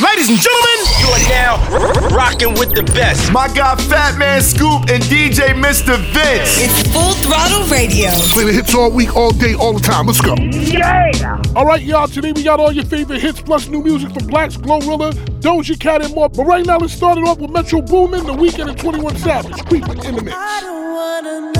Ladies and gentlemen, you are now rocking with the best. My guy Fat Man Scoop and DJ Mr. Vince. It's Full Throttle Radio. Play the hits all week, all day, all the time. Let's go. Yeah. All right, y'all. Today we got all your favorite hits plus new music from Blacks, Glorilla, Doja Cat, and more. But right now, let's start it off with Metro Boomin, The Weeknd, and 21 Savage. Creeping in the mix.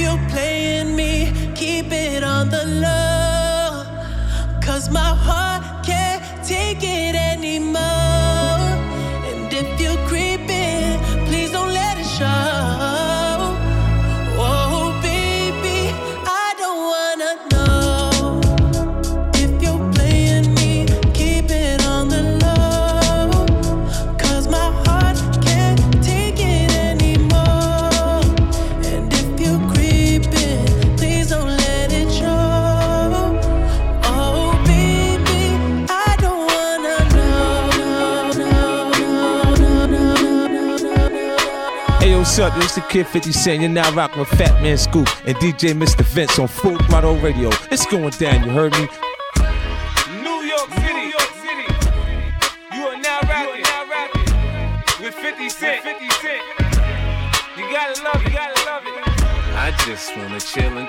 you're playing me, keep it on the low. Cause my heart can't take it anymore. Up? It's the Kid 50 Cent. You're now rocking with Fat Man Scoop and DJ Mr. Vince on Full Throttle Radio. It's going down, you heard me? New York City, New York City. You are now rapping, now rapping with 50 Cent. 50 Cent. You gotta love it, you gotta love it. I just wanna chill and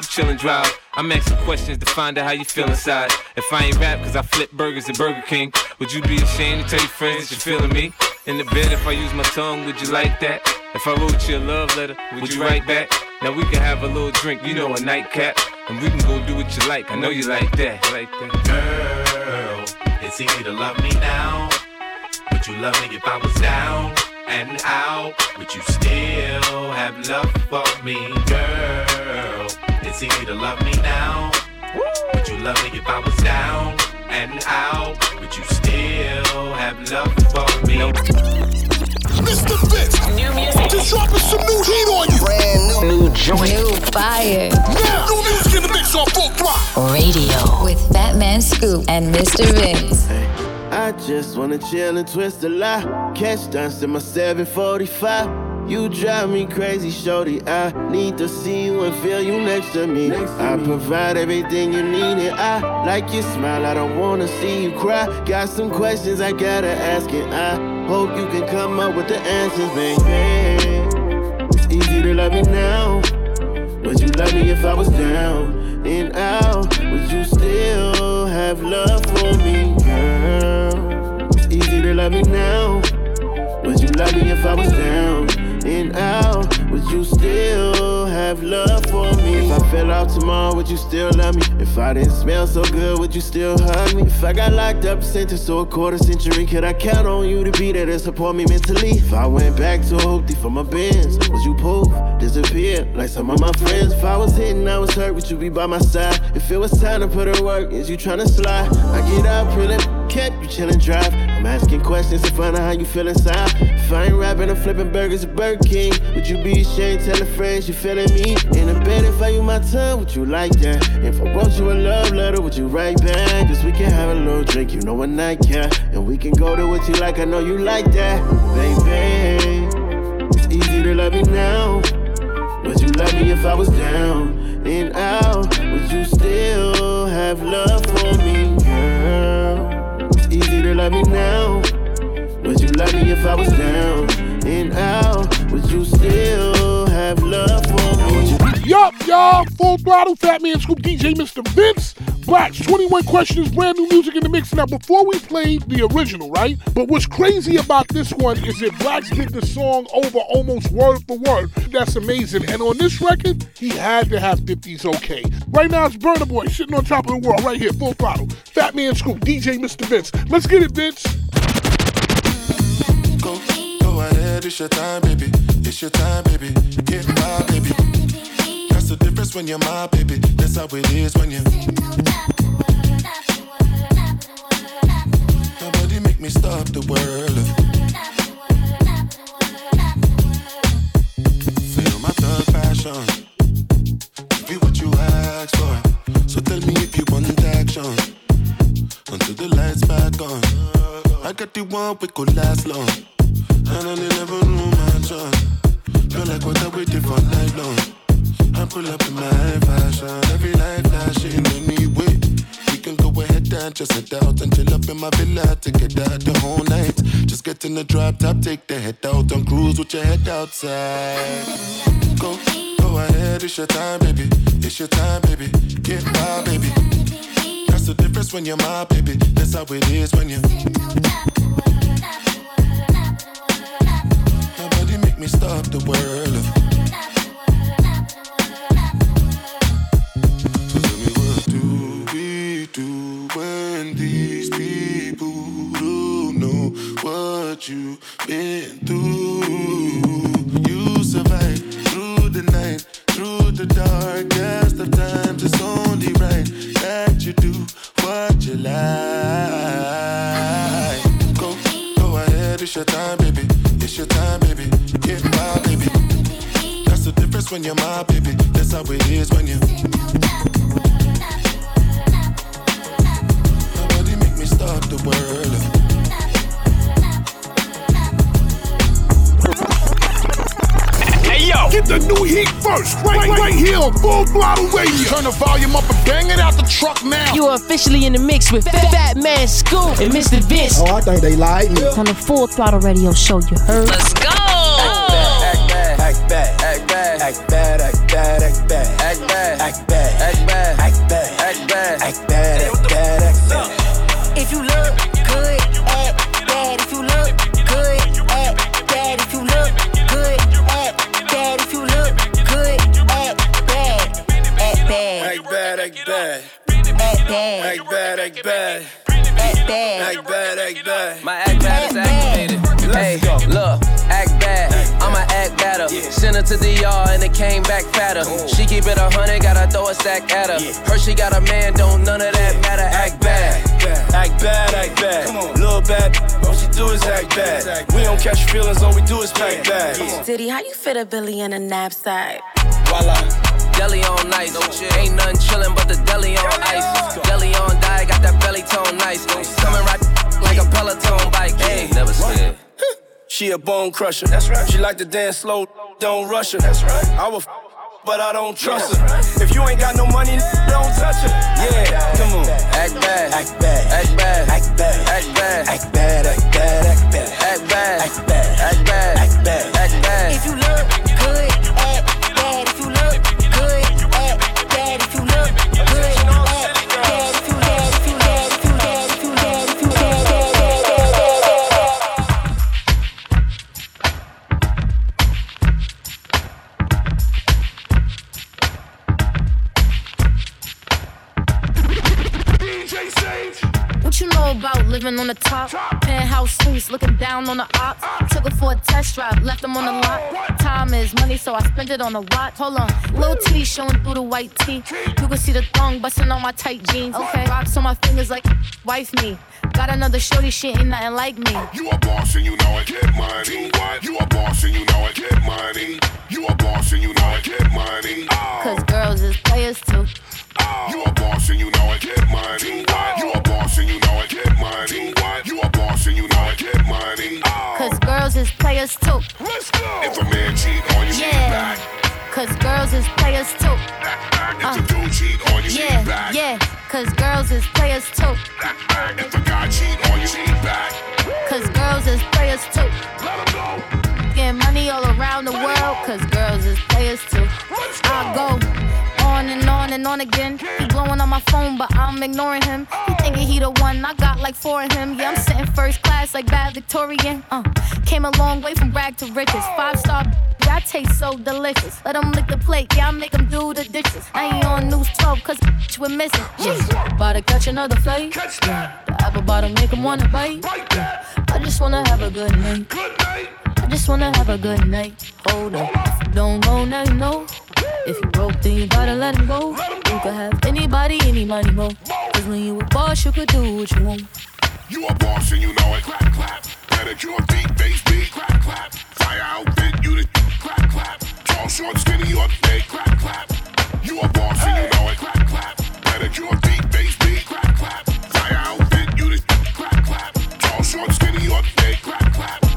you chillin' drive. I'm asking questions to find out how you feel inside. If I ain't rap cause I flip burgers at Burger King, would you be ashamed to tell your friends that you're feeling me? In the bed, if I use my tongue, would you like that? If I wrote you a love letter, would you write back? Now we can have a little drink, you know, a nightcap, and we can go do what you like. I know you like that, like that. Girl, it's easy to love me now. Would you love me if I was down and out? Would you still have love for me, girl? It's easy to love me now. Would you love me if I was down and out? Would you still have love for me? Mr. Vince, new music, just dropping some new heat on you. Brand new, new joint, new fire. Now, new music in the mix on full throttle. Radio with Fat Man Scoop and Mr. Vince. I just wanna chill and twist a lot. Catch stunts in my 745. You drive me crazy, shorty. I need to see you and feel you next to me. Next to I me. provide everything you need, and I like your smile. I don't wanna see you cry. Got some questions I gotta ask, and I hope you can come up with the answers, baby. It's easy to love me now. Would you love me if I was down and out? Would you still have love for me, girl? It's easy to love me now. Would you love me if I was down? Out? Would you still have love for me? If I fell out tomorrow, would you still love me? If I didn't smell so good, would you still hug me? If I got locked up, sentenced to a quarter century, could I count on you to be there to support me mentally? If I went back to hoopty for my bins, would you poof, disappear like some of my friends? If I was hitting, I was hurt, would you be by my side? If it was time to put in work, is you tryna slide? I get up, pulling, kept you chillin' drive. I'm asking questions to find out how you feel inside. If I ain't rapping, I'm flipping burgers at Burger King. Would you be ashamed telling friends you feeling me? In a bed, if I use my tongue, would you like that? If I wrote you a love letter, would you write back? Cause we can have a little drink, you know, a nightcap. And we can go to what you like, I know you like that. Baby, it's easy to love you now. Would you love me if I was down and out? Would you still have love for me, girl? Easy love me now. Would you love me if I was down and out? Yup, y'all. Full throttle, Fat Man Scoop, DJ Mr. Vince. Blacks, 21 questions, brand new music in the mix. Now, before we played the original, right? But what's crazy about this one is that Blacks did the song over almost word for word. That's amazing. And on this record, he had to have 50s okay. Right now, it's Burna Boy sitting on top of the world, right here, full throttle. Fat Man Scoop, DJ Mr. Vince. Let's get it, Vince. Go, go ahead, it's your time, baby. It's your time, baby. Get my baby. Difference when you're my baby. That's how it is when you. Nobody make me stop the world. Feel my thug passion. Be what you ask for. So tell me if you want action. Until the lights back on. I got the one we could last long. And I never knew my chance. Feel like what I waited for night long. I pull up in my fashion. Every light flashing anyway. We can go ahead and just head out and chill up in my villa to get out the whole night. Just get in the drop top, take the head out and cruise with your head outside. Go, go ahead, it's your time, baby. It's your time, baby. Get my baby. That's the difference when you're my baby. That's how it is when you. Nobody make me stop the world. Fat Man Scoop and Mr. Vince. Oh, I think they like me. On the Full Throttle Radio show, you heard? Let's go. Act bad, act bad, act bad, act bad, act bad, keep it a hundred, gotta throw a stack at her. Her she got a man, don't none of that matter. Act bad. Act bad, act bad. Come on. Little bad, all she do is act bad. We don't catch feelings, all we do is pack bags. Diddy, how you fit a Billy in a knapsack? Voila. Deli on nice. Ain't nothing chillin' but the deli on ice. Deli on die, got that belly tone nice. Coming right like a Peloton bike. Hey, never scared. She a bone crusher. That's right. She like to dance slow, don't rush her. That's right. I will, f- but I don't trust her. If you ain't got no money, don't touch her. Yeah, come on. Act bad. Act bad. Act bad. Act bad. Act bad. Act bad. Act bad. Act bad. Act bad. Act bad. Act bad. Act bad. If you look good, living on the top? Penthouse suites, looking down on the ops. Took her for a test drive, left them on the lot. Time is money, so I spend it on a watch. Hold on, little T showing through the white tee. You can see the thong busting on my tight jeans. Okay, rocks on my fingers like wife me. Got another shorty, shit ain't nothing like me. You a boss and you know it, get money. You a boss and you know it, get money. You a boss and you know it, get money. Cause girls is players too. Is players too. Let's go. If a man cheat on you, Yeah. cheat back. Cause girls is players too. If a uh. dude cheat on you, cheat Yeah, back. yeah. Cause girls is players too. If a guy cheat on you, cheat back. Cause girls is players too. Getting money all around the world, cause girls is players too. I go on and on again. He blowing on my phone, but I'm ignoring him. He thinking he the one, I got like four of him. Yeah, I'm sitting first class like bad Victorian. Uh, came a long way from rag to riches. Five star, yeah, I taste so delicious. Let him lick the plate, yeah, I make him do the dishes. I ain't on news 12, cause we're missing. Yeah, about to catch another flight. Yeah, the apple bottom make him wanna bite. Yeah, I just wanna have a good night. Good night. I just wanna have a good night. Hold up. Don't know, now you know. If you broke, then you gotta let him go. You could have anybody, any money, mo. Cause when you a boss, you could do what you want. You a boss and you know it, clap, clap. Pedicure, feet, face, beat, clap, clap. Fire outfit, you the clap, clap. Tall, short, skinny, you up date, clap, clap. You a boss and you know it, clap, clap. Pedicure, feet, face, beat, clap, clap. Fire outfit, you the clap, clap. Tall, short, skinny, you up date, clap, clap.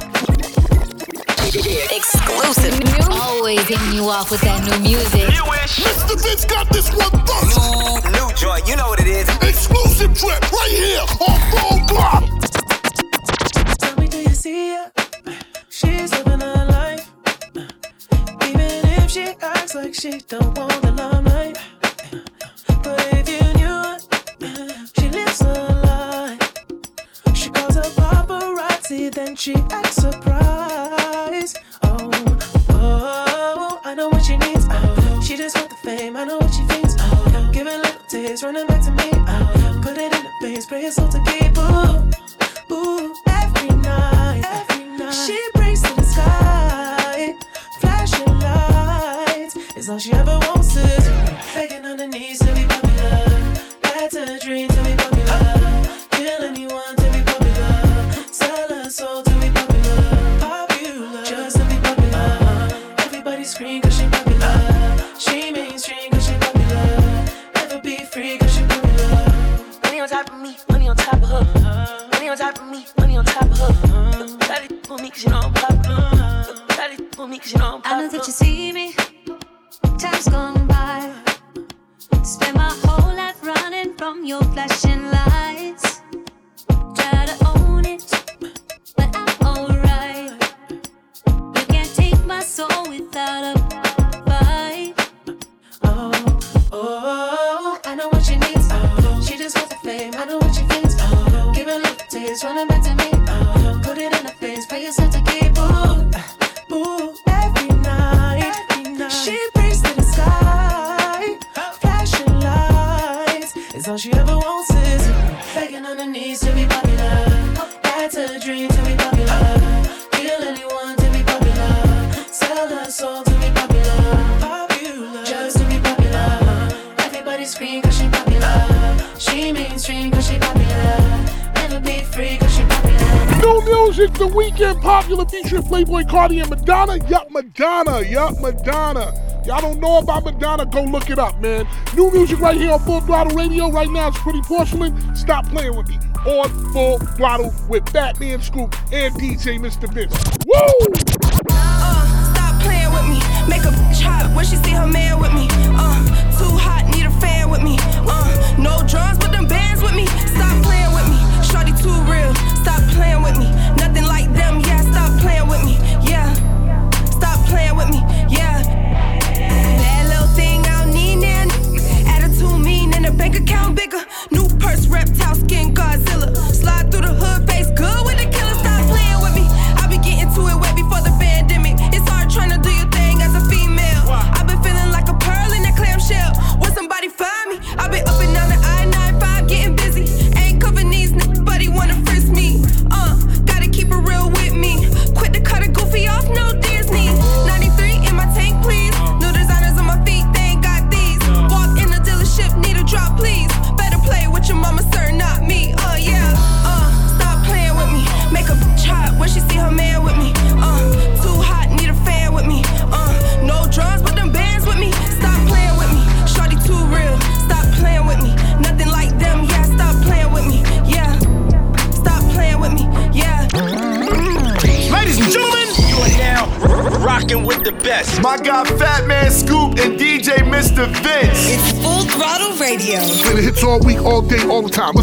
Exclusive. New. Always hitting you off with that new music. New, Mr. Vince got this one first. New, new joint, you know what it is. Exclusive trip right here on little running back to me. Oh, put it in her face, pay yourself to keep. Ooh, uh, ooh, every night, every night. She brings to the sky, flashing lights. It's all she ever New the Weeknd popular featuring Playboi Carti and Madonna. Yup, Madonna. Yup, Madonna. Y'all don't know about Madonna? Go look it up, man. New music right here on Full Throttle Radio. Right now, it's Pretty Porcelain. Stop playing with me. On Full Throttle with Fat Man Scoop and DJ Mr. Vince. Woo! Uh-uh, stop playing with me. Make a bitch hot when she see her man with me. All day, all the time.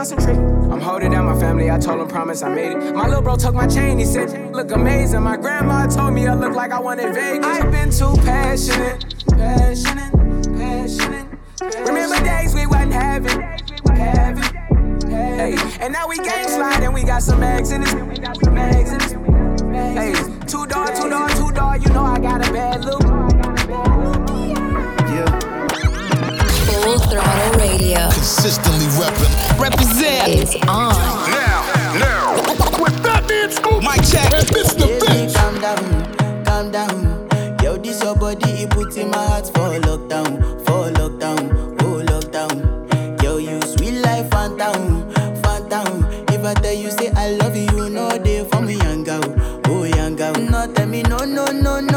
Concentrate. I'm holding down my family, I told him promise I made it. My little bro took my chain, he said, look amazing. My grandma told me I look like I wanted Vegas. I've been too passionate, passionate, passionate. Remember days we wasn't having, having, hey. And now we gang slide and we got some eggs in this, mags in. Hey, two door, two door, two door, you know I got a bad loop. Throttle Radio Consistently reppin'. Represent is on. Now, now. With Fat Man Scoop. Mic check. And Mr. Vince. Calm down, calm down. Yo, this your body, it puts in my heart for lockdown, for lockdown, oh lockdown. Yo, you sweet life, phantom, phantom. If I tell you say I love you, you know they for me, young girl, oh young girl. No, tell me no, no, no, no,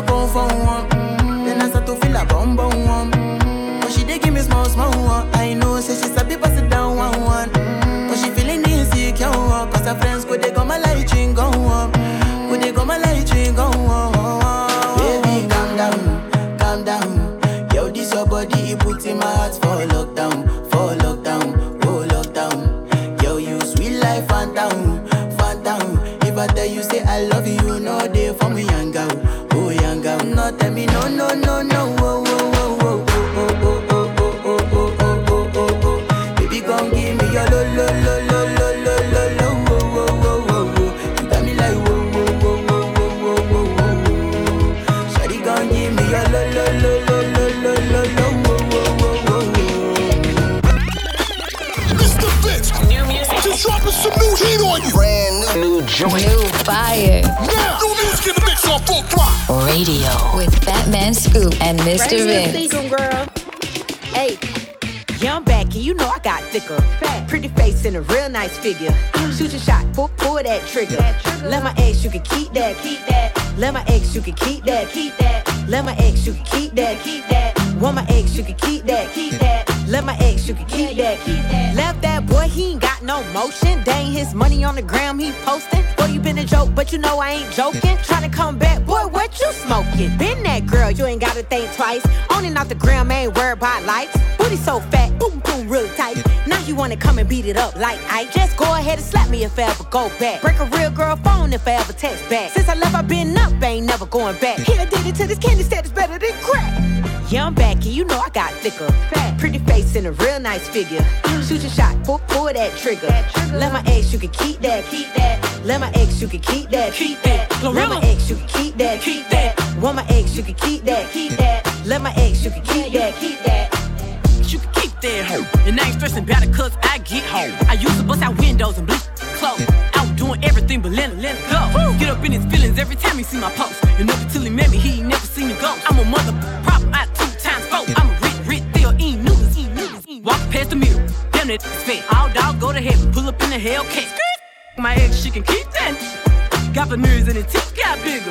You I come for one, mm-hmm. then I start to feel a bum bum one. Mm-hmm. But she dey give me small small one. I know, say she sabi pass it down one one. Mm-hmm. But she feeling insecure, one. cause her friends go they go my light ring go on. Go they go my light ring go on. Baby, calm down, calm down. Yo, this your body, it puts in my heart for lockdown, tell me no, no, no, no, Radio with Fat Man Scoop and Mr. Raise your Vince. season, girl. Hey, young back, and you know I got thicker. Pretty face and a real nice figure. Shoot your shot, pull, pull that trigger. Let my ex, you can keep that, keep that. Let my ex, you can keep that, keep that. Let my ex, you can keep that, keep that. Want my ex, you can keep that, keep that. Let my ex, you can keep that, keep that. Left that boy, he ain't got no motion. Dang his money on the gram, he posting. Been a joke, but you know I ain't joking. Tryna come back, boy, what you smoking? Been that girl, you ain't gotta think twice. On and off the gram, ain't worried about likes. Booty so fat, boom, boom, real tight. Now you wanna come and beat it up like I just go ahead and slap me if I ever go back. Break a real girl phone if I ever text back. Since I left, I been up, ain't never going back. Here, did it to this candy status better than crack. Yeah, I'm back, and you know I got thicker. Fat, pretty face and a real nice figure. Shoot your shot, pull, pull that trigger. Let my ex, you can keep that, keep that. Let my ex, you can keep that, keep that. Let my ex, you can keep that, keep that. Want my ex, you can keep that, keep that. Let my ex, you can keep that, keep that. You can keep that hoe. And I ain't stressing about it cause I get home. I used to bust out windows and bleach clothes. Out doing everything but let him, let him go. Get up in his feelings every time he see my post. And up until he met me, he ain't never seen me go. I'm a mother problem out two. I'm a rich, rich, Theo, ain't noodles, ain't noodles. Walk past the mirror, damn it, it's. All dog go to heaven, pull up in the Hellcat. My ex, she can keep that. Got veneers and the teeth got bigger.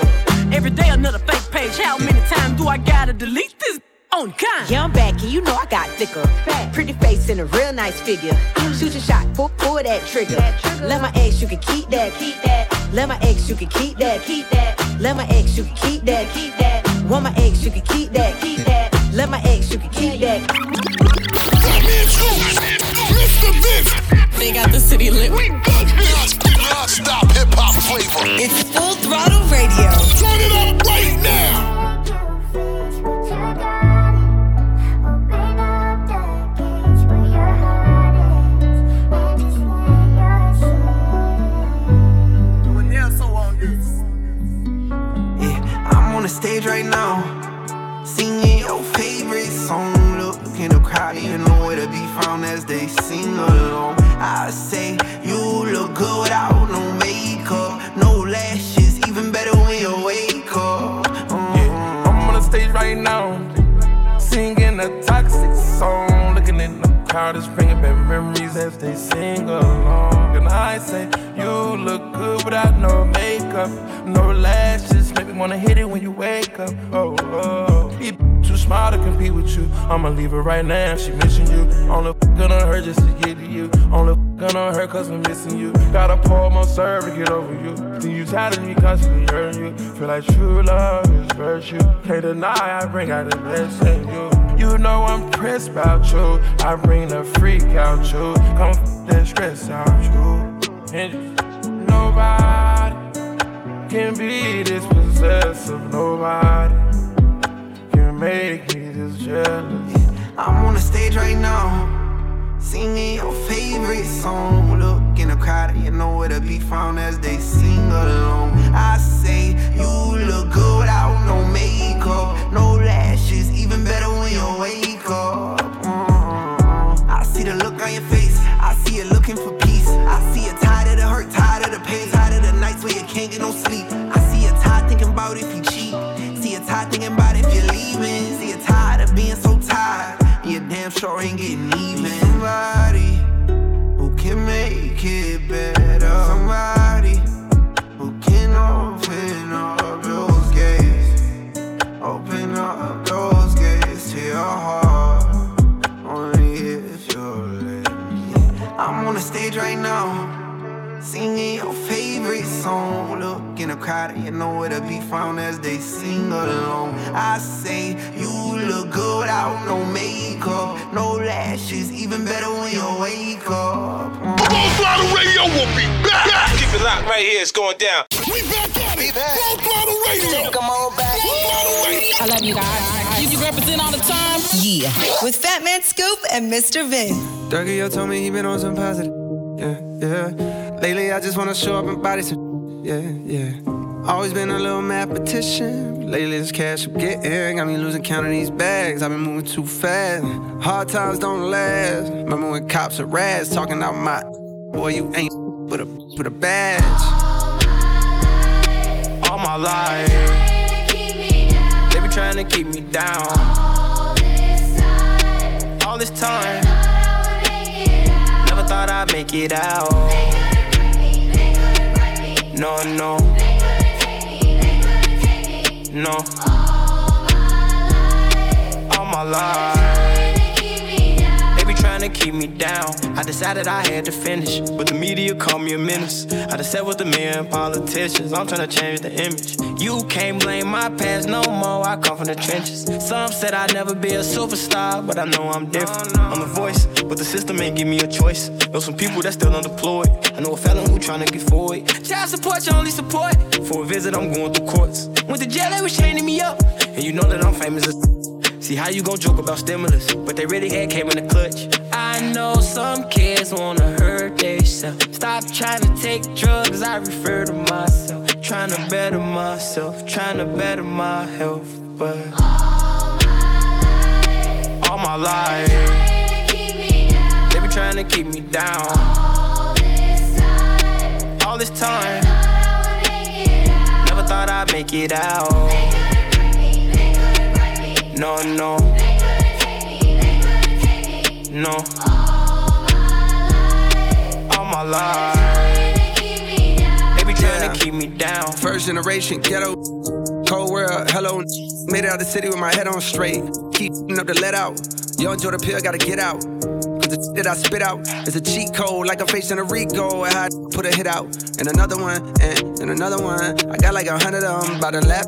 Every day another fake page. How many times do I gotta delete this? On kind. Yeah, I'm back, and you know I got thicker. Fat, pretty face and a real nice figure. Shoot your shot, pull, pull that trigger. Let my ex, you can keep that, keep that. Let my ex, you can keep that, keep that. Let my ex, you can keep that, keep that. Want my ex, you can keep that, keep that. Let my ex, you can keep that. They got the city lit. We non-stop hip hop flavor. It's full throttle radio. Turn it up right now. Wanna hit it when you wake up. Oh, oh. He too smart to compete with you. I'ma leave her right now. She missing you. Only gonna hurt just to get to you. Only gonna hurt cause I'm missing you. Gotta pour more serve to get over you. Then you tired of me constantly hurting you. Feel like true love is virtue. Can't deny I bring out the best in you. You know I'm pressed about you. I bring the freak out you. Come f- that stress out you. And nobody can be this possessive. Nobody can make me this jealous. I'm on the stage right now, singing your favorite song. Look in the crowd, you know where to be found as they sing along. I say you look good without no makeup, no lashes, even better when you wake up. Mm. I see the look on your face, I see you looking for peace. I see you tired of the hurt, tired of the pain, tired of the nights where you can't get no sleep. About if you cheat. See you tired thinking about if you're leaving. See you tired of being so tired. and You damn sure ain't getting even. Somebody who can make it better. Somebody who can open up those gates. Open up those gates to your heart. Only if you'll let me. I'm on the stage right now. Singing your favorite song. Look in the crowd, you know where to be found as they sing along. I say you look good without no makeup, no lashes, even better when you wake up. Full Throttle Radio will be back. Keep it locked right here. It's going down. We back at it. Full Throttle Radio. Come on back. Full Throttle Radio. I love you guys. You, you represent all the time? Yeah. With Fat Man Scoop and Mr. Vin. Dougie, yo told me he been on some positive. Yeah, yeah. Lately, I just wanna show up and body some. Yeah, yeah. Always been a little mathematician. Lately, this cash I'm getting got me losing count of these bags. I've been moving too fast. Hard times don't last. Remember when cops are rats talking about my boy, you ain't with a with a badge. All my life, they be trying to keep me down. All this time, never thought I'd make it out. No, no, no. All my life, they be trying to keep me down. I decided I had to finish, but the media called me a menace. I just sat with the men politicians. I'm trying to change the image. You can't blame my past no more. I come from the trenches. Some said I'd never be a superstar, but I know I'm different. I'm a voice, but the system ain't give me a choice. Know some people that still unemployed. I know a felon who trying to get forward. Child support, your only support. For a visit, I'm going through courts. Went to jail, they was chaining me up. And you know that I'm famous as. See how you gon' joke about stimulus, but they really had came in the clutch. I know some kids wanna hurt themselves. Stop trying to take drugs, I refer to myself. Trying to better myself, trying to better my health, but all my life, all my life, they be trying to keep me down. All this time, all this time, never thought I'd make it out. Me, No, no. They gonna take me, they gonna take me no. All my life. They be keep me down. First generation ghetto. up? Hello, made it out the city with my head on straight. Keep up the let out. Yo, enjoy the pill, gotta get out. Cause the shit that I spit out is a cheat code, like I'm facing a Rico. And I put a hit out, and another one, and, and another one. I got like a hundred of them by the lap.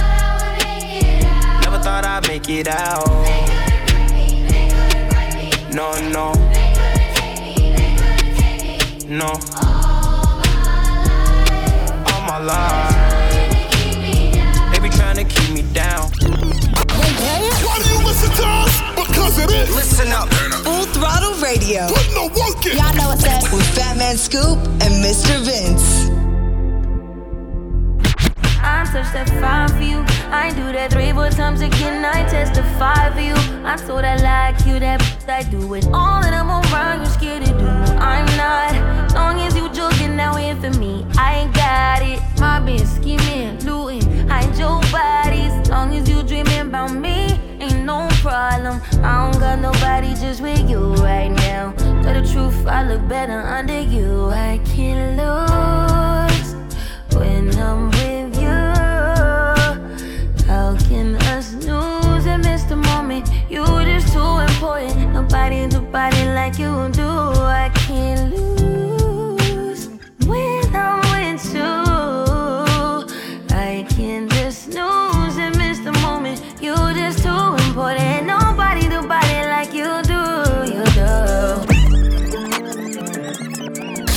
thought I'd make it out. No, no, no. All my life, they be trying to keep me down. Why do you listen to us? Because it is. Listen up. Full throttle radio. Put no work in. Y'all know what's up. With Fat Man Scoop and Mr. Vince. Such that fine for you. I do that three, four times again. I testify for you. I'm so that like you, that I do it all, and I'm around. You scared to do. I'm not. Long as you joking now in for me, I ain't got it. My been scheming, looting, hide your bodies. Long as you dreaming about me, ain't no problem. I don't got nobody just with you right now. Tell the truth, I look better under you. I can't lose when I'm You just too important. Nobody, nobody like you do. I can't lose when I'm with you. I can't just snooze and miss the moment. You just too important. Nobody, nobody like you do. You do.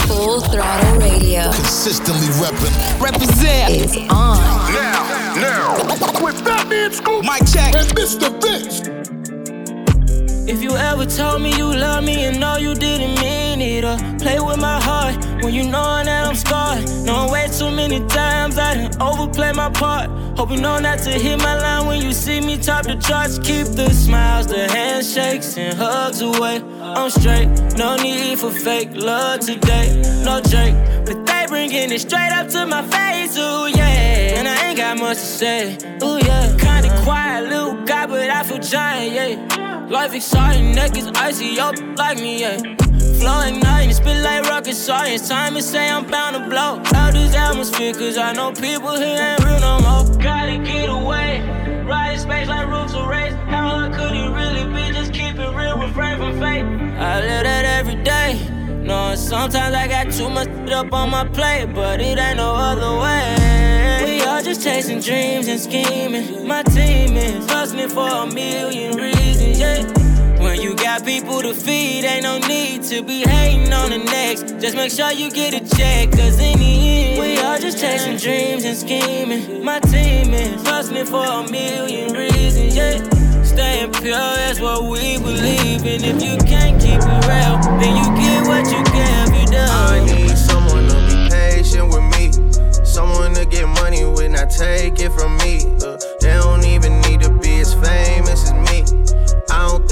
Full throttle radio Consistently repping. Represent. is on. Now, now. With Fat Man Scoop Mic check. and Mr. Vince. If you ever told me you love me and know you didn't mean it, or play with my heart when you knowing that I'm scarred. Knowing way too many times I done overplay my part. Hope you know not to hit my line when you see me top the charts. Keep the smiles, the handshakes, and hugs away. I'm straight, no need for fake love today. No Drake, but they bringing it straight up to my face. Ooh yeah, and I ain't got much to say. Ooh yeah, kinda quiet little guy, but I feel giant. Yeah. Life exciting, neck is icy, up like me, yeah. Flow igniting, spit like rocket science. Time to say I'm bound to blow out this atmosphere, cause I know people here ain't real no more. Gotta get away, ride space like roofs of race. How hard could it really be? Just keep it real, refrain from fate. I live that every day. Knowing sometimes I got too much up on my plate, but it ain't no other way. We all just chasing dreams and scheming. My team is hustling for a million reasons, yeah. When you got people to feed, ain't no need to be hating on the next. Just make sure you get a check, cause in the end, we all just chasing dreams and scheming. My team is hustling for a million reasons, yeah. Staying pure, that's what we believe in. If you can't keep it real, then you get what you give, you done. I need someone to be patient with me. Someone to get money when I take it from me. Uh, they don't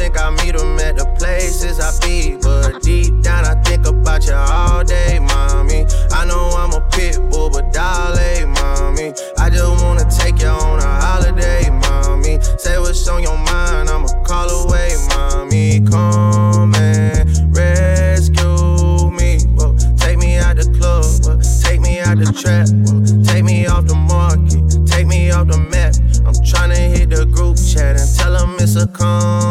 think I meet them at the places I be. But deep down, I think about you all day, mommy. I know I'm a pit bull, but dolly, mommy. I just wanna take you on a holiday, mommy. Say what's on your mind, I'ma call away, mommy. Come and rescue me. Whoa, take me out the club, whoa, take me out the trap, whoa, take me off the market, take me off the map. I'm tryna hit the group chat and tell them it's a come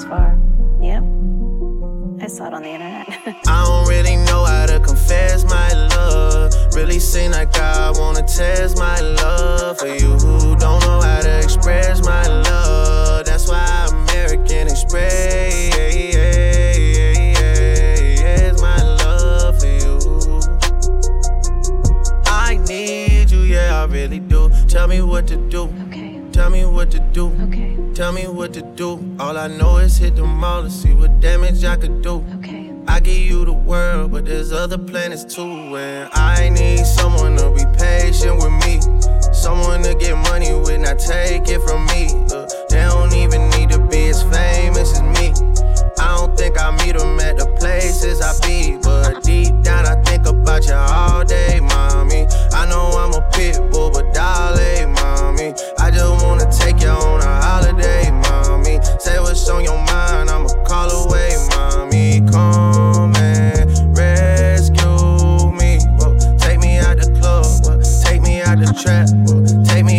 just to come this far. Yep. I saw it on the internet. I don't really know how to confess my love. Really seem like I wanna test my love for you who don't know how to express my love. That's why American Express my love for you. I need you, yeah, I really do. Tell me what to do. Okay. Tell me what to do. Okay. Tell me what to do. All I know is hit the mall to see what damage I could do. Okay. I give you the world, but there's other planets too. And I need someone to be patient with me. Someone to get money with, not take it from me. Uh, they don't even need to be as famous as me. Think I meet them at the places I be. But deep down, I think about you all day, mommy. I know I'm a pit bull, but darling, eh, mommy. I just wanna take you on a holiday, mommy. Say what's on your mind, I'ma call away, mommy. Come and rescue me. Take me out the club, take me out the trap, take me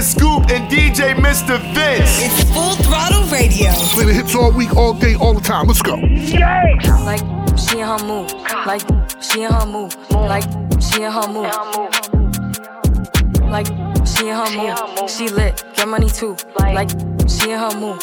Fat Scoop and DJ Mr. Vince. It's Full Throttle Radio. Play the hits all week, all day, all the time. Let's go. Like she in her move, like she in her move, like she in her move, like she in her move. She lit, get money too, like she in her move.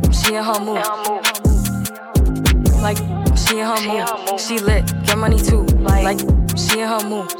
she in her move. Like, she in her move. She lit, get money too. Like, she in her move.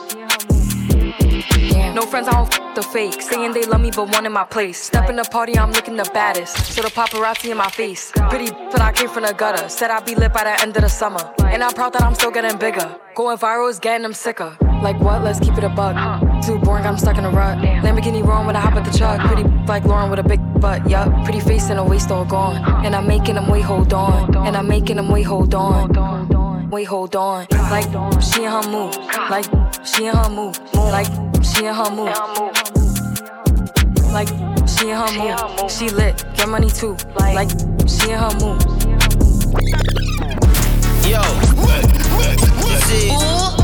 No friends, I don't f the fake. Saying they love me, but one in my place. Step in the party, I'm looking the baddest. So the paparazzi in my face. Pretty, but I came from the gutter. Said I'd be lit by the end of the summer. And I'm proud that I'm still getting bigger. Going viral is getting them sicker. Like what? Let's keep it a bug. Too boring, I'm stuck in a rut. Lamborghini wrong when I hop at the truck. Pretty like Lauren with a big butt, yup. Pretty face and a waist all gone. And I'm making them wait, hold on. And I'm making them wait, hold on. Wait, hold on. Like she in her move. Like she in her move. Like she in her move. Like she in her move. She lit, get money too. Like she in her move. Yo, Full Throttle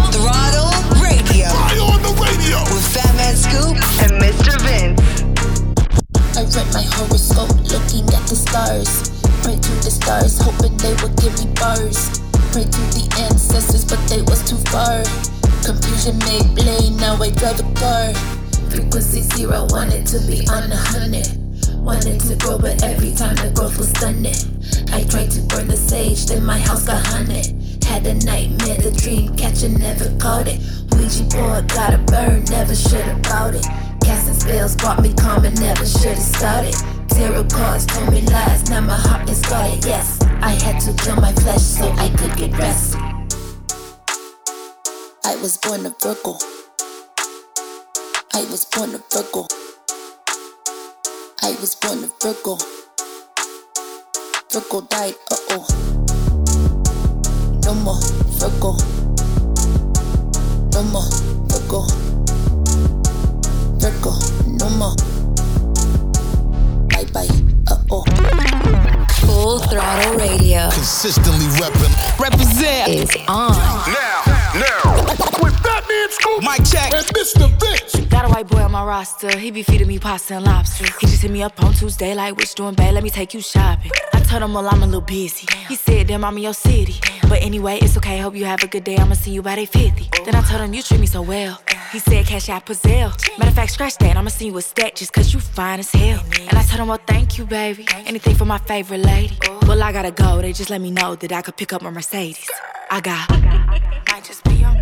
Scoop and Mr. Vince. I read my horoscope looking at the stars. Pray to the stars, hoping they would give me bars. Pray to the ancestors, but they was too far. Confusion made blame, now I drive a car. Frequency zero, wanted to be on a hundred. Wanted to grow, but every time the growth was stunning. I tried to burn the sage, then my house got haunted. Had a nightmare, the dream catcher never caught it. Ouija board got a burn, never should about it. Casting spells brought me calm and never should've started. Tarot cards told me lies, now my heart is guarded. Yes, I had to kill my flesh so I could get rest. I was born a Virgo. I was born a Virgo. I was born a Virgo. Virgo died, uh oh. No more Virgo. No more Virgo. Virgo, no more. Bye bye, uh oh. Full throttle radio. Consistently reppin'. Represent. Is on. Now, now. With Fatman Scoop Mic check. and Mr. Vince. Got a white boy on my roster. He be feeding me pasta and lobster. He just hit me up on Tuesday, like, which doing bad? Let me take you shopping. I told him, well, I'm a little busy. He said, damn, I'm in your city. But anyway, it's okay. Hope you have a good day. I'ma see you by day 50. Then I told him, you treat me so well. He said, cash out Pazelle. Matter of fact, scratch that. I'ma see you a stack just cause you fine as hell. And I told him, well, thank you, baby. Anything for my favorite lady. Well, I gotta go. They just let me know that I could pick up my Mercedes. I got might just be on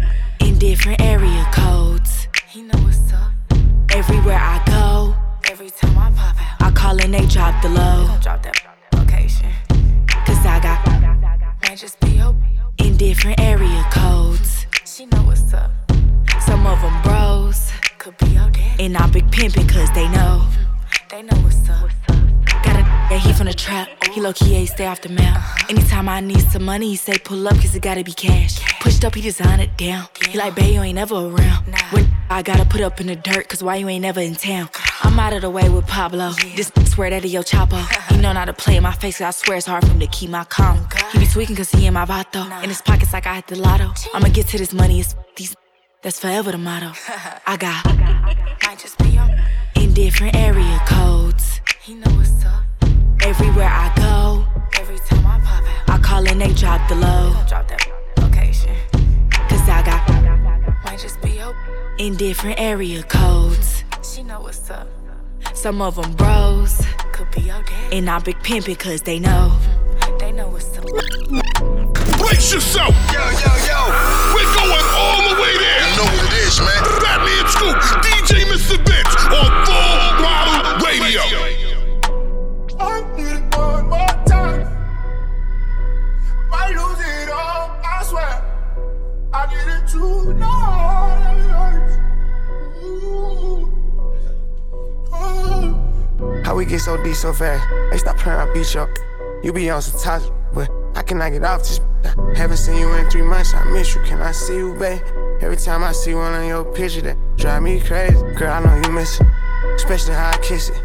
in different area codes. He know what's up. Everywhere I go, every time I pop out, I call and they drop the low. Drop that location. Cause I got might just be in different area codes. She know what's up. Some of them bros could be your dad. And I big pimpin' cause they know. Mm-hmm. They know what's up. Got a yeah, he from the trap. He low key ain't stay off the map. Uh-huh. Anytime I need some money, he say pull up cause it gotta be cash. Pushed up, he design it down. He like, babe, you ain't never around. When I gotta put up in the dirt cause why you ain't never in town? I'm out of the way with Pablo. This bitch swear that he your chapo. He know not to play in my face cause I swear it's hard for him to keep my calm. He be tweaking cause he in my vato. In his pockets like I hit the lotto. I'ma get to this money, it's these. That's forever the motto. I got might just be on in different area codes. He know what's up. Everywhere I go, every time I pop out, I call and they drop the low. Drop that location. Cause I got might just be open in different area codes. She know what's up. Some of them bros could be your dad. And I big pimpin' cause they know. Mm-hmm. They know what's up. Brace yourself. Yo, yo, yo. We're going all the way there. You know what it is, man. Fatman Scoop, DJ Mr. Vince on Full Throttle Radio. I How we get so deep so fast? Hey, stop playing, I beat you up. You be on some toxic, but I cannot get off this. I haven't seen you in three months, I miss you. Can I see you, babe? Every time I see one on your picture, that drive me crazy. Girl, I know you miss it, especially how I kiss it.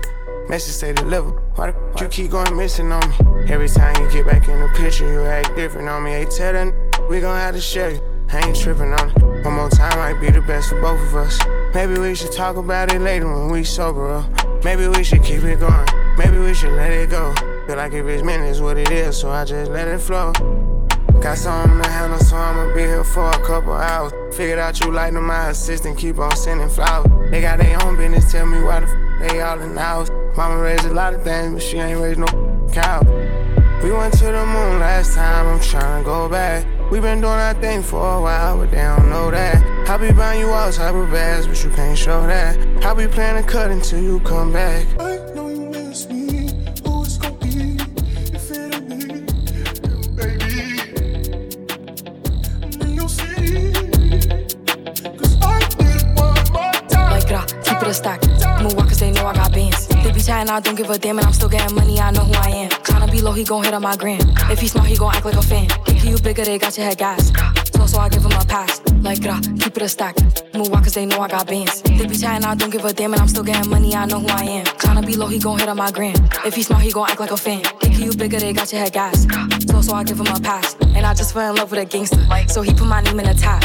Message say deliver. Why the f- you keep going missing on me? Every time you get back in the picture, you act different on me. Hey, tell that we gon' have to share you. I ain't tripping on it. One more time might be the best for both of us. Maybe we should talk about it later when we sober up. Maybe we should keep it going. Maybe we should let it go. Feel like if it's meant, it's what it is, so I just let it flow. Got something to handle, so I'ma be here for a couple hours. Figured out you like them, my assistant, keep on sending flowers. They got their own business, tell me why the f they all in the house. Mama raised a lot of things, but she ain't raised no cow. We went to the moon last time, I'm tryna go back. We been doing our thing for a while, but they don't know that. I be buying you all type of bags, but you can't show that. I be playing a cut until you come back. Chatting, I don't give a damn, and I'm still getting money, I know who I am. Tryna be low, he gon' hit on my gram. If he smart, he gon' act like a fan. If you bigger, they got your head gas. So, so I give him a pass. Like, grah, keep it a stack. Move walk cause they know I got bands. They be chatting, I don't give a damn, and I'm still getting money, I know who I am. Tryna be low, he gon' hit on my gram. If he smart, he gon' act like a fan. If you bigger, they got your head gas. So, so I give him a pass. And I just fell in love with a gangster. So he put my name in the tag.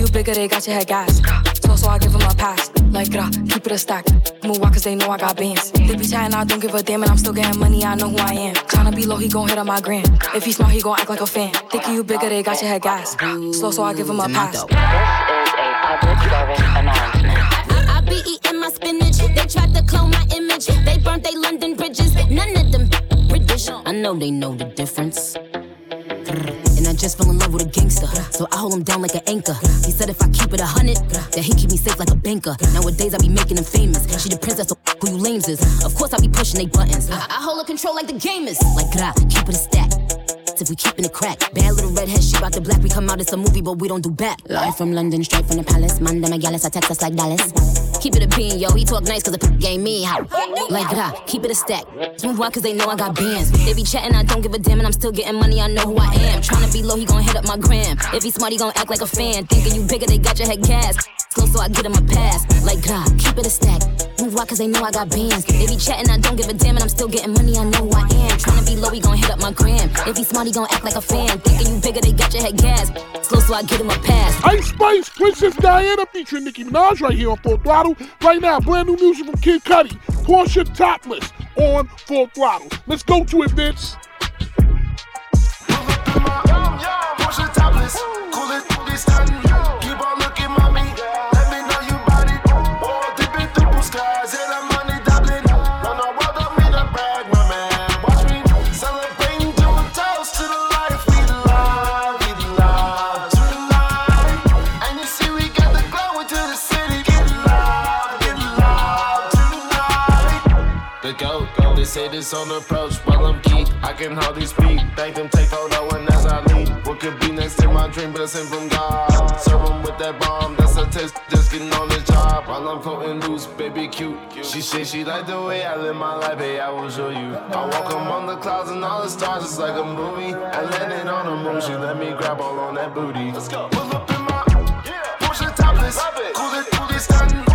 you bigger, they got your head gas. So, so I give him a pass. Like, uh, keep it a stack. Move walk, cause they know I got bands. They be chatting, I don't give a damn, and I'm still getting money, I know who I am. Tryna be low, he gon' hit on my gram. If he smart, he gon' act like a fan. Think you bigger, they got your head gas. Slow, so I give him a pass. I, I be eating my spinach. They tried to clone my image. They burnt they London bridges. None of them British. I know they know the difference. Just fell in love with a gangster. So I hold him down like an anchor. He said if I keep it a hundred, that he keep me safe like a banker. Nowadays I be making him famous. She the princess, so who you lames is. Of course I be pushing they buttons. I, I hold a control like the gamers. Like gra, keep it a stack. If we keeping it crack. Bad little redhead, she bout the black. We come out, it's a movie, but we don't do back. Live from London, straight from the palace. Man, them a I text us like Dallas. Keep it a bean, yo. He talk nice cause the p- game me how. Like that, keep it a stack. Move one cause they know I got bands. They be chatting, I don't give a damn, and I'm still getting money, I know who I am. Tryna be low, he gon' hit up my gram. If he smart, he gon' act like a fan. Thinking you bigger, they got your head gas. Slow, so I get him a pass. Like God, keep it a stack. Move why cause they know I got bands. They be chatting, I don't give a damn, and I'm still getting money, I know who I am. Tryna be low, he gon' hit up my gram. If he smart, he gon' act like a fan. Thinking you bigger, they got your head gas. Slow, so I get him a pass. Ice Spice, Princess Diana featuring Nicki Minaj right here on Full Throttle. Right now, brand new music from Kid Cudi. Porsche Topless on Full Throttle. Let's go to it, Vince. Porsche topless, cool it, be stunning. The go, go, they say this on approach while I'm geek. I can hardly speak. Thank them, take photo, and as I leave, what could be next in my dream, blessing from God. Serve 'em with that bomb, that's a test, just getting on the job. While I'm floating loose, baby cute. She say she like the way I live my life, hey, I will show you. I walk among the clouds and all the stars, it's like a movie. I landed on the moon, she let me grab all on that booty. Let's go. Pull up in my Porsche topless, cool it, cool it, stunning.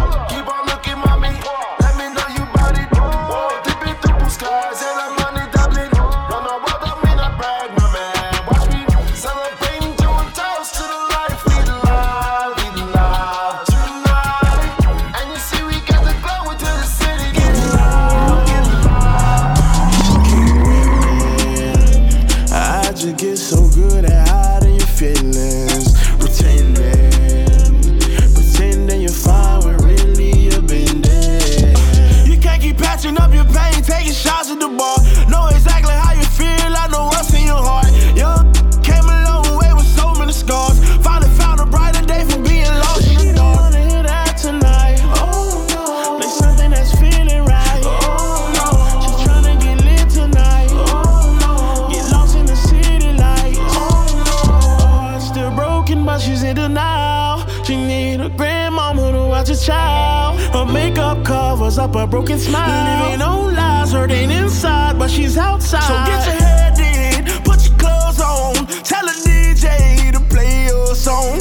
Covers up a broken smile. Living on lies, hurting inside, but she's outside. So get your head in, put your clothes on. Tell a DJ to play your song.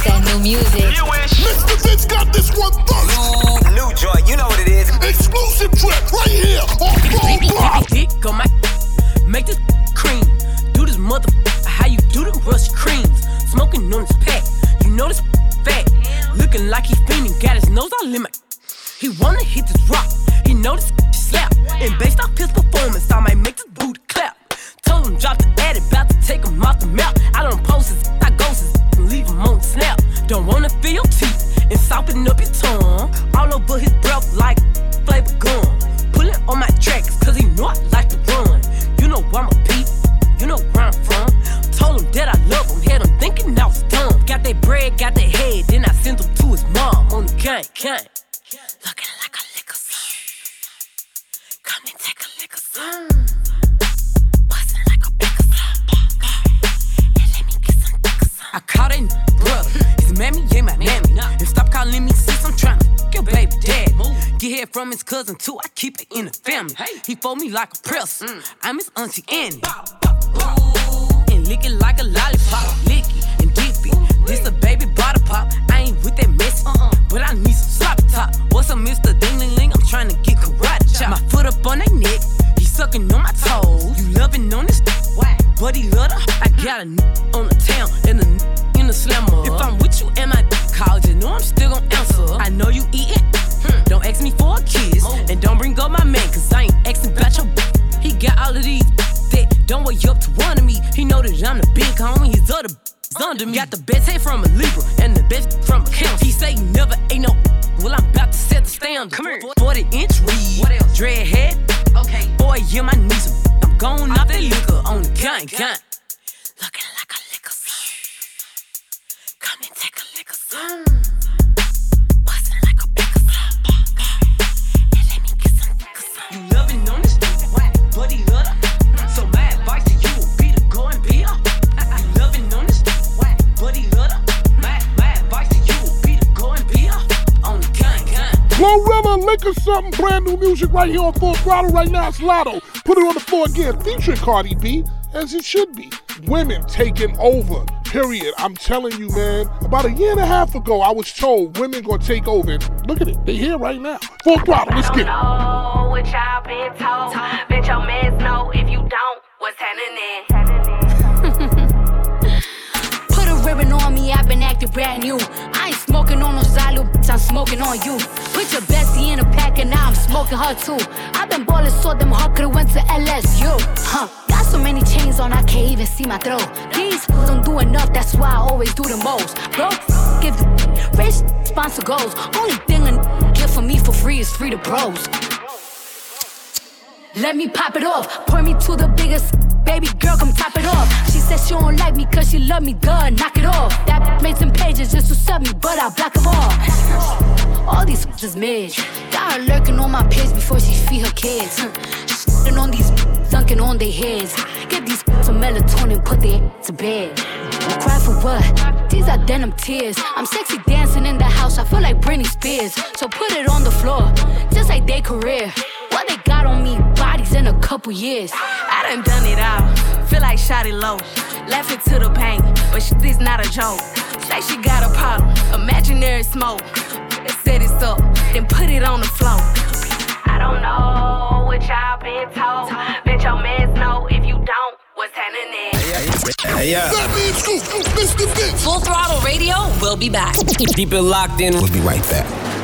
With that new music. Mr. Vince got this one first. New joint, you know what it is. Exclusive track right here on Full Throttle. Dick on my make this cream. Do this mother how you do them rush creams. Smoking on this pack, you know this fat. Looking like he fiending, got his nose all in my. He wanna hit this rock, he know this slap. And based off his performance, I might make this boot clap. Told him drop the soften up your tongue. All over his breath like from his cousin too. I keep it in the family. He fold me like a press. Mm. I'm his auntie Annie. And lick it like a lollipop. Lick it and dip it. This a baby bottle pop. I ain't with that mess. Uh-uh. But I need some sloppy top. What's up, Mr. Dingling Ling? I'm trying to get karate chop. My foot up on that neck. He sucking on my toes. You loving on this but he love her. I got a n- on the town and a n- in the slammer. If I'm with you and my college, you know I'm still gon' answer. I know you eatin'. Don't ask me for a kiss. And don't bring up my man, cause I ain't asking about your He got all of these that don't wake up to one of me. He know that I'm the big homie, his other is under me. Got the best head from a Libra and the best from a Cancer. He say he never ain't no. Well, I'm about to set the standard. Come here. 40 inch weed. What else? Dread head. Okay. Boy, yeah, my knees. I'm going off that liquor on the gun, gun. Looking like a liquor store. Come and take a liquor store. Buddy lutter. So my advice to you be to go and be a. You loving on this whack, buddy lutter. My, my advice to you be to go and be. On the gun, gun. Glorilla, lick or something, brand new music right here on Full Throttle. Right now, it's Latto. Put it on the floor again, featuring Cardi B, as it should be. Women taking over, period. I'm telling you, man. About a year and a half ago, I was told women gonna take over. Look at it, they here right now. Full Throttle, let's get it. What y'all been told. Bet your mans know if you don't, what's happening. Put a ribbon on me, I've been acting brand new. I ain't smoking on no bitch, I'm smoking on you. Put your bestie in a pack and now I'm smoking her too. I've been ballin' so them hard could've went to LSU. Huh, got so many chains on, I can't even see my throat. These don't do enough, that's why I always do the most. Bro, give the rich sponsor goals. Only thing a get for me for free is free to bros. Let me pop it off. Pour me to the biggest. Baby girl, come top it off. She said she don't like me cause she love me. Duh, knock it off. That made some pages just to sub me, but I block them off. All these is mid. Got her lurking on my page before she feed her kids. Shitting on these dunking on their heads. Get these some melatonin, put their to bed. I cry for what? These are denim tears. I'm sexy dancing in the house. I feel like Britney Spears. So put it on the floor, just like their career. What they got on me, bodies in a couple years. I done done it all. Feel like shot it low. Left it to the pain, but shit is not a joke. Say she got a problem, imaginary smoke. Let's set it up, then put it on the floor. I don't know what y'all been told. Bet your mans know if you don't, what's happening. Hey, yeah. Full Throttle Radio we'll be back. Keep it locked in. We'll be right back.